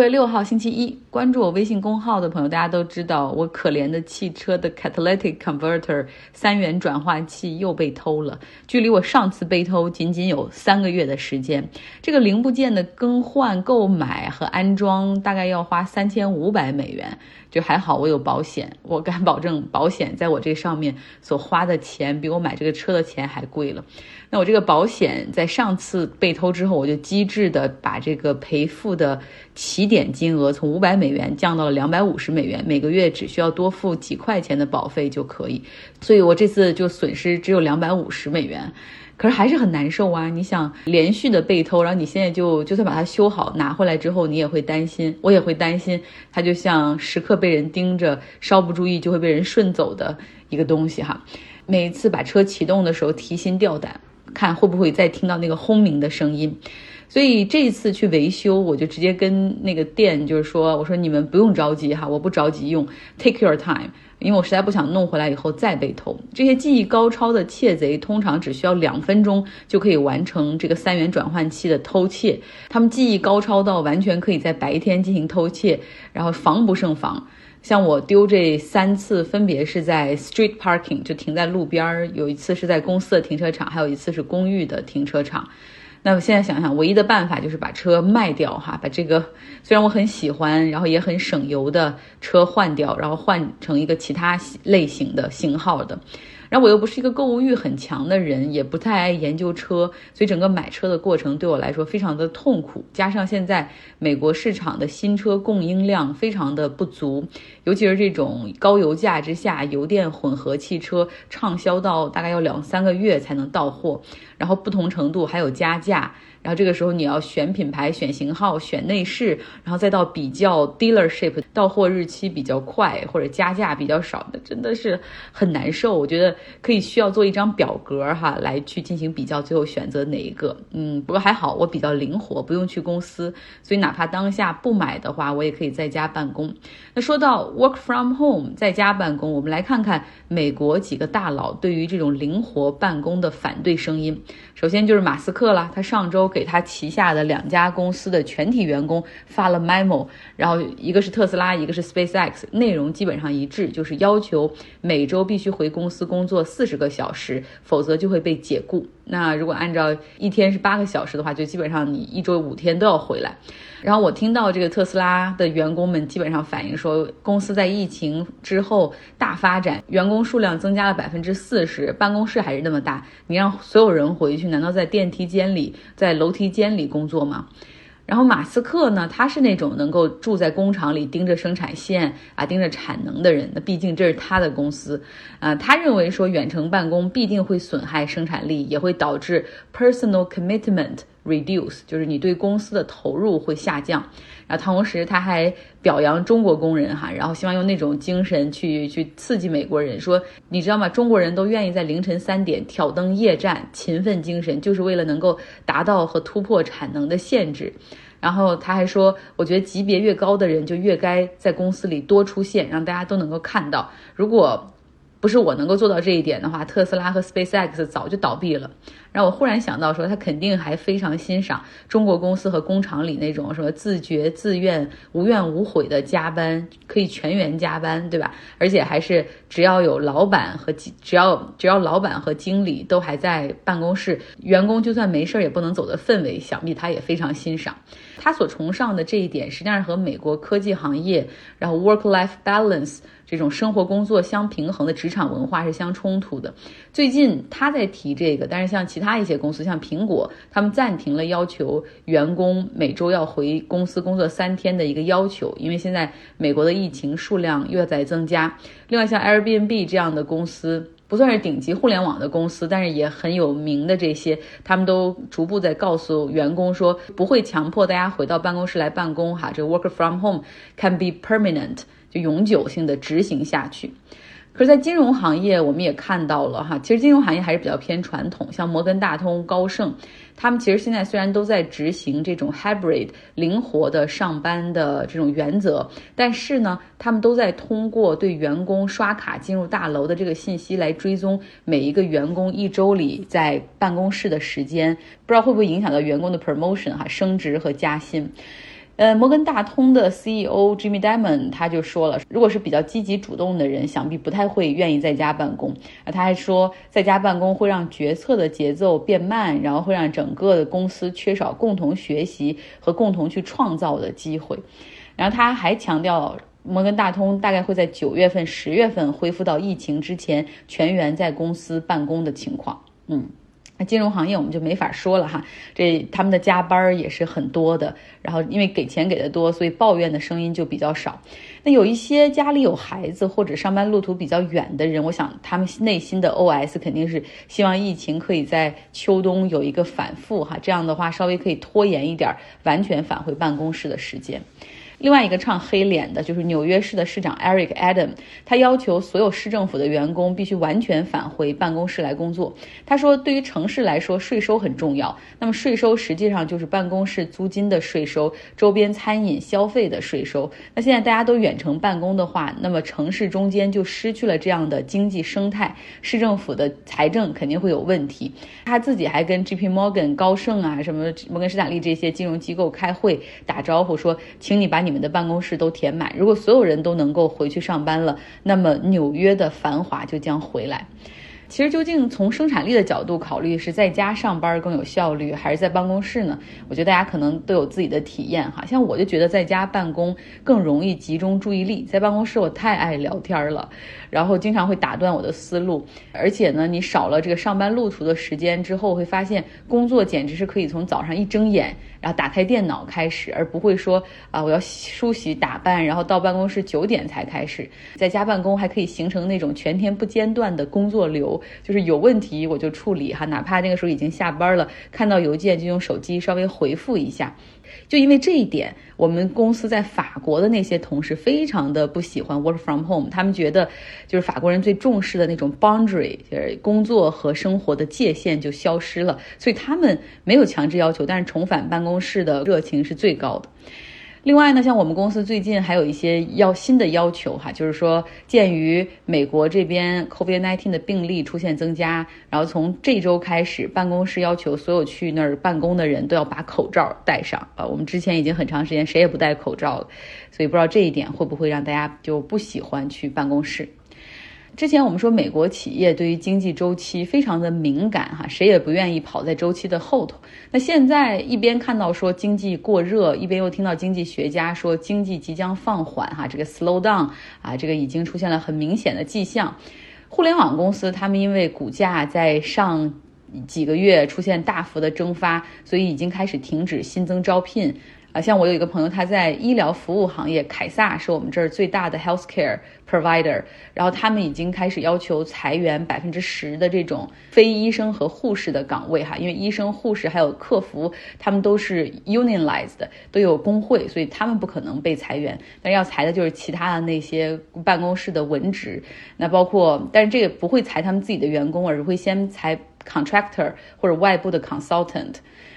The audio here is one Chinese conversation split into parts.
六月六号星期一，关注我微信公号的朋友，大家都知道我可怜的汽车的 catalytic converter 三元转化器又被偷了。距离我上次被偷仅仅有三个月的时间。这个零部件的更换、购买和安装大概要花三千五百美元。就还好，我有保险，我敢保证，保险在我这上面所花的钱比我买这个车的钱还贵了。那我这个保险在上次被偷之后，我就机智的把这个赔付的起点金额从五百美元降到了两百五十美元，每个月只需要多付几块钱的保费就可以。所以我这次就损失只有两百五十美元。可是还是很难受啊！你想连续的被偷，然后你现在就就算把它修好拿回来之后，你也会担心，我也会担心，它就像时刻被人盯着，稍不注意就会被人顺走的一个东西哈。每次把车启动的时候提心吊胆，看会不会再听到那个轰鸣的声音。所以这一次去维修，我就直接跟那个店就是说，我说你们不用着急哈，我不着急用，take your time。因为我实在不想弄回来以后再被偷。这些技艺高超的窃贼通常只需要两分钟就可以完成这个三元转换器的偷窃。他们技艺高超到完全可以在白天进行偷窃，然后防不胜防。像我丢这三次，分别是在 street parking，就停在路边儿；有一次是在公司的停车场，还有一次是公寓的停车场。那我现在想想，唯一的办法就是把车卖掉哈，把这个虽然我很喜欢，然后也很省油的车换掉，然后换成一个其他类型的型号的。然后我又不是一个购物欲很强的人，也不太爱研究车，所以整个买车的过程对我来说非常的痛苦。加上现在美国市场的新车供应量非常的不足，尤其是这种高油价之下，油电混合汽车畅销到大概要两三个月才能到货，然后不同程度还有加价。然后这个时候你要选品牌、选型号、选内饰，然后再到比较 dealership 到货日期比较快或者加价比较少的，真的是很难受。我觉得可以需要做一张表格哈，来去进行比较，最后选择哪一个。嗯，不过还好我比较灵活，不用去公司，所以哪怕当下不买的话，我也可以在家办公。那说到 work from home 在家办公，我们来看看美国几个大佬对于这种灵活办公的反对声音。首先就是马斯克了，他上周给他旗下的两家公司的全体员工发了 memo，然后一个是特斯拉，一个是 SpaceX，内容基本上一致，就是要求每周必须回公司工作四十个小时，否则就会被解雇。那如果按照一天是八个小时的话，就基本上你一周五天都要回来。然后我听到这个特斯拉的员工们基本上反映说，公司在疫情之后大发展，员工数量增加了百分之四十，办公室还是那么大，你让所有人回去，难道在电梯间里、在楼梯间里工作吗？然后马斯克呢，他是那种能够住在工厂里盯着生产线啊，盯着产能的人。那毕竟这是他的公司，啊，他认为说远程办公必定会损害生产力，也会导致 personal commitment。Reduce 就是你对公司的投入会下降，然后同时他还表扬中国工人哈，然后希望用那种精神去去刺激美国人，说你知道吗？中国人都愿意在凌晨三点挑灯夜战，勤奋精神，就是为了能够达到和突破产能的限制。然后他还说，我觉得级别越高的人就越该在公司里多出现，让大家都能够看到。如果不是我能够做到这一点的话，特斯拉和 SpaceX 早就倒闭了。然后我忽然想到，说他肯定还非常欣赏中国公司和工厂里那种什么自觉、自愿、无怨无悔的加班，可以全员加班，对吧？而且还是只要有老板和只要只要老板和经理都还在办公室，员工就算没事儿也不能走的氛围，想必他也非常欣赏。他所崇尚的这一点，实际上和美国科技行业，然后 work-life balance 这种生活工作相平衡的职场文化是相冲突的。最近他在提这个，但是像其他一些公司，像苹果，他们暂停了要求员工每周要回公司工作三天的一个要求，因为现在美国的疫情数量又在增加。另外，像 Airbnb 这样的公司。不算是顶级互联网的公司，但是也很有名的这些，他们都逐步在告诉员工说，不会强迫大家回到办公室来办公，哈，这个 work from home can be permanent，就永久性的执行下去。可是，在金融行业，我们也看到了哈，其实金融行业还是比较偏传统，像摩根大通、高盛，他们其实现在虽然都在执行这种 hybrid 灵活的上班的这种原则，但是呢，他们都在通过对员工刷卡进入大楼的这个信息来追踪每一个员工一周里在办公室的时间，不知道会不会影响到员工的 promotion 哈，升职和加薪。呃，摩根大通的 CEO Jimmy Dimon 他就说了，如果是比较积极主动的人，想必不太会愿意在家办公。啊，他还说，在家办公会让决策的节奏变慢，然后会让整个的公司缺少共同学习和共同去创造的机会。然后他还强调，摩根大通大概会在九月份、十月份恢复到疫情之前全员在公司办公的情况。嗯。那金融行业我们就没法说了哈，这他们的加班也是很多的，然后因为给钱给的多，所以抱怨的声音就比较少。那有一些家里有孩子或者上班路途比较远的人，我想他们内心的 OS 肯定是希望疫情可以在秋冬有一个反复哈，这样的话稍微可以拖延一点完全返回办公室的时间。另外一个唱黑脸的就是纽约市的市长 Eric Adam，他要求所有市政府的员工必须完全返回办公室来工作。他说，对于城市来说，税收很重要。那么税收实际上就是办公室租金的税收、周边餐饮消费的税收。那现在大家都远程办公的话，那么城市中间就失去了这样的经济生态，市政府的财政肯定会有问题。他自己还跟 J.P. Morgan、高盛啊、什么摩根士丹利这些金融机构开会打招呼，说，请你把你。你们的办公室都填满。如果所有人都能够回去上班了，那么纽约的繁华就将回来。其实，究竟从生产力的角度考虑，是在家上班更有效率，还是在办公室呢？我觉得大家可能都有自己的体验哈。像我就觉得在家办公更容易集中注意力，在办公室我太爱聊天了，然后经常会打断我的思路。而且呢，你少了这个上班路途的时间之后，会发现工作简直是可以从早上一睁眼。然后打开电脑开始，而不会说啊，我要梳洗打扮，然后到办公室九点才开始。在家办公还可以形成那种全天不间断的工作流，就是有问题我就处理哈，哪怕那个时候已经下班了，看到邮件就用手机稍微回复一下。就因为这一点，我们公司在法国的那些同事非常的不喜欢 work from home，他们觉得就是法国人最重视的那种 boundary，就是工作和生活的界限就消失了，所以他们没有强制要求，但是重返办公室的热情是最高的。另外呢，像我们公司最近还有一些要新的要求哈，就是说，鉴于美国这边 COVID-19 的病例出现增加，然后从这周开始，办公室要求所有去那儿办公的人都要把口罩戴上啊。我们之前已经很长时间谁也不戴口罩了，所以不知道这一点会不会让大家就不喜欢去办公室。之前我们说，美国企业对于经济周期非常的敏感，哈，谁也不愿意跑在周期的后头。那现在一边看到说经济过热，一边又听到经济学家说经济即将放缓，哈，这个 slow down 啊，这个已经出现了很明显的迹象。互联网公司他们因为股价在上几个月出现大幅的蒸发，所以已经开始停止新增招聘。啊，像我有一个朋友，他在医疗服务行业，凯撒是我们这儿最大的 healthcare provider，然后他们已经开始要求裁员百分之十的这种非医生和护士的岗位哈，因为医生、护士还有客服，他们都是 unionized，都有工会，所以他们不可能被裁员，但是要裁的就是其他的那些办公室的文职，那包括，但是这个不会裁他们自己的员工，而是会先裁 contractor 或者外部的 consultant。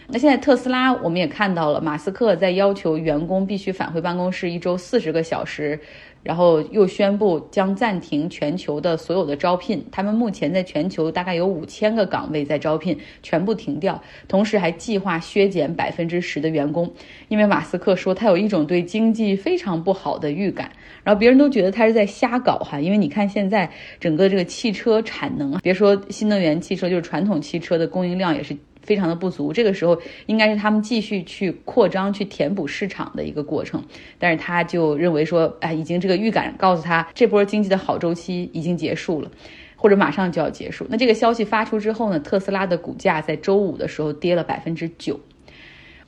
那现在特斯拉，我们也看到了，马斯克在要求员工必须返回办公室一周四十个小时，然后又宣布将暂停全球的所有的招聘。他们目前在全球大概有五千个岗位在招聘，全部停掉。同时还计划削减百分之十的员工，因为马斯克说他有一种对经济非常不好的预感。然后别人都觉得他是在瞎搞哈，因为你看现在整个这个汽车产能，别说新能源汽车，就是传统汽车的供应量也是。非常的不足，这个时候应该是他们继续去扩张、去填补市场的一个过程。但是他就认为说，哎，已经这个预感告诉他，这波经济的好周期已经结束了，或者马上就要结束。那这个消息发出之后呢，特斯拉的股价在周五的时候跌了百分之九。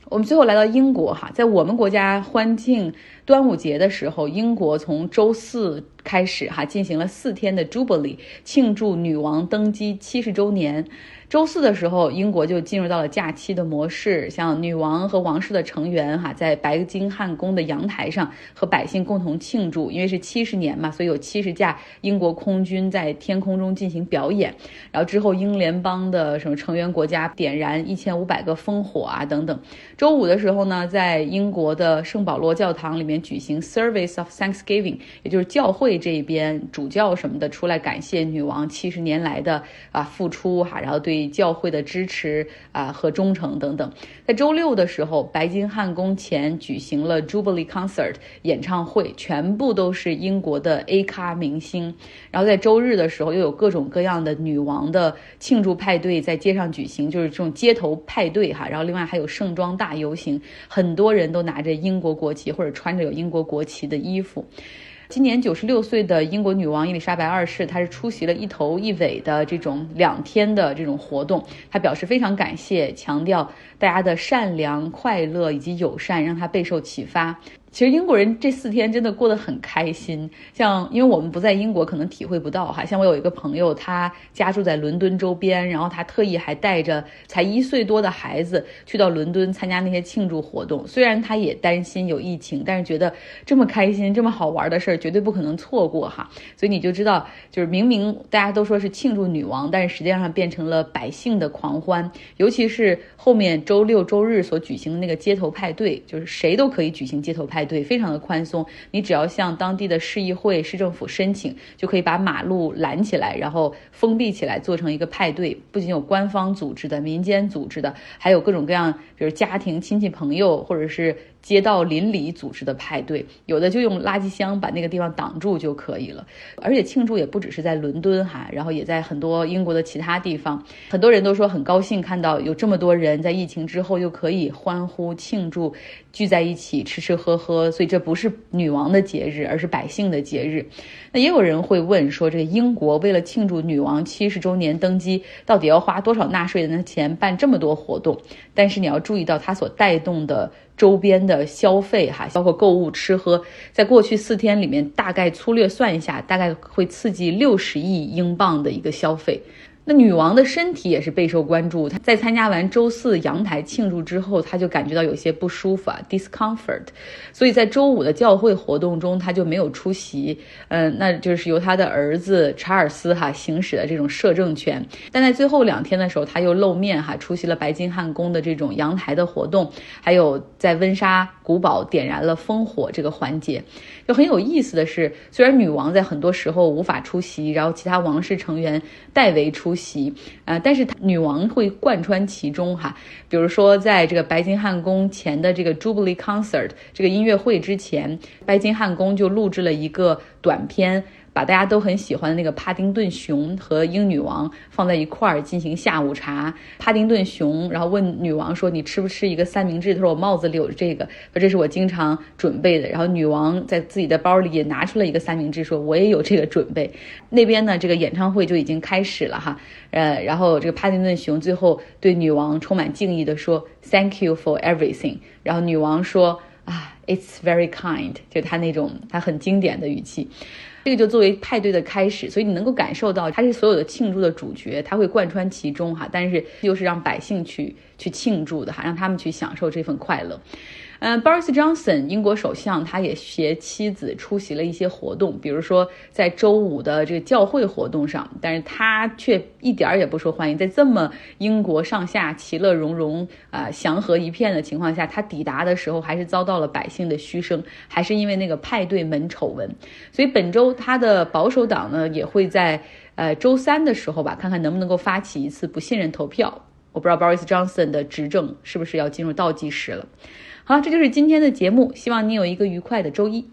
我们最后来到英国哈，在我们国家欢庆端午节的时候，英国从周四开始哈进行了四天的 Jubilee，庆祝女王登基七十周年。周四的时候，英国就进入到了假期的模式，像女王和王室的成员哈，在白金汉宫的阳台上和百姓共同庆祝，因为是七十年嘛，所以有七十架英国空军在天空中进行表演。然后之后，英联邦的什么成员国家点燃一千五百个烽火啊等等。周五的时候呢，在英国的圣保罗教堂里面举行 Service of Thanksgiving，也就是教会这边主教什么的出来感谢女王七十年来的啊付出哈，然后对。对教会的支持啊和忠诚等等。在周六的时候，白金汉宫前举行了 Jubilee Concert 演唱会，全部都是英国的 A 咖明星。然后在周日的时候，又有各种各样的女王的庆祝派对在街上举行，就是这种街头派对哈。然后另外还有盛装大游行，很多人都拿着英国国旗或者穿着有英国国旗的衣服。今年九十六岁的英国女王伊丽莎白二世，她是出席了一头一尾的这种两天的这种活动。她表示非常感谢，强调大家的善良、快乐以及友善，让她备受启发。其实英国人这四天真的过得很开心，像因为我们不在英国，可能体会不到哈。像我有一个朋友，他家住在伦敦周边，然后他特意还带着才一岁多的孩子去到伦敦参加那些庆祝活动。虽然他也担心有疫情，但是觉得这么开心、这么好玩的事儿绝对不可能错过哈。所以你就知道，就是明明大家都说是庆祝女王，但是实际上变成了百姓的狂欢。尤其是后面周六周日所举行的那个街头派对，就是谁都可以举行街头派。派对，非常的宽松，你只要向当地的市议会、市政府申请，就可以把马路拦起来，然后封闭起来，做成一个派对。不仅有官方组织的、民间组织的，还有各种各样，比如家庭、亲戚、朋友，或者是。街道邻里组织的派对，有的就用垃圾箱把那个地方挡住就可以了。而且庆祝也不只是在伦敦哈，然后也在很多英国的其他地方。很多人都说很高兴看到有这么多人在疫情之后又可以欢呼庆祝，聚在一起吃吃喝喝。所以这不是女王的节日，而是百姓的节日。那也有人会问说，这个英国为了庆祝女王七十周年登基，到底要花多少纳税人的钱办这么多活动？但是你要注意到它所带动的。周边的消费哈，包括购物、吃喝，在过去四天里面，大概粗略算一下，大概会刺激六十亿英镑的一个消费。那女王的身体也是备受关注。她在参加完周四阳台庆祝之后，她就感觉到有些不舒服啊，discomfort。所以在周五的教会活动中，她就没有出席。嗯，那就是由她的儿子查尔斯哈行使的这种摄政权。但在最后两天的时候，他又露面哈，出席了白金汉宫的这种阳台的活动，还有在温莎古堡点燃了烽火这个环节。就很有意思的是，虽然女王在很多时候无法出席，然后其他王室成员代为出。席，呃，但是女王会贯穿其中哈。比如说，在这个白金汉宫前的这个 Jubilee Concert 这个音乐会之前，白金汉宫就录制了一个短片。把大家都很喜欢的那个帕丁顿熊和英女王放在一块儿进行下午茶。帕丁顿熊然后问女王说：“你吃不吃一个三明治？”他说：“我帽子里有这个，这是我经常准备的。”然后女王在自己的包里也拿出了一个三明治，说：“我也有这个准备。”那边呢，这个演唱会就已经开始了哈。呃，然后这个帕丁顿熊最后对女王充满敬意的说：“Thank you for everything。”然后女王说：“啊，It's very kind。”就他那种他很经典的语气。这个就作为派对的开始，所以你能够感受到他是所有的庆祝的主角，他会贯穿其中哈，但是又是让百姓去去庆祝的哈，让他们去享受这份快乐。嗯，Boris Johnson 英国首相，他也携妻子出席了一些活动，比如说在周五的这个教会活动上，但是他却一点儿也不受欢迎。在这么英国上下其乐融融啊祥和一片的情况下，他抵达的时候还是遭到了百姓的嘘声，还是因为那个派对门丑闻。所以本周他的保守党呢也会在呃周三的时候吧，看看能不能够发起一次不信任投票。我不知道 Boris Johnson 的执政是不是要进入倒计时了。好，这就是今天的节目，希望你有一个愉快的周一。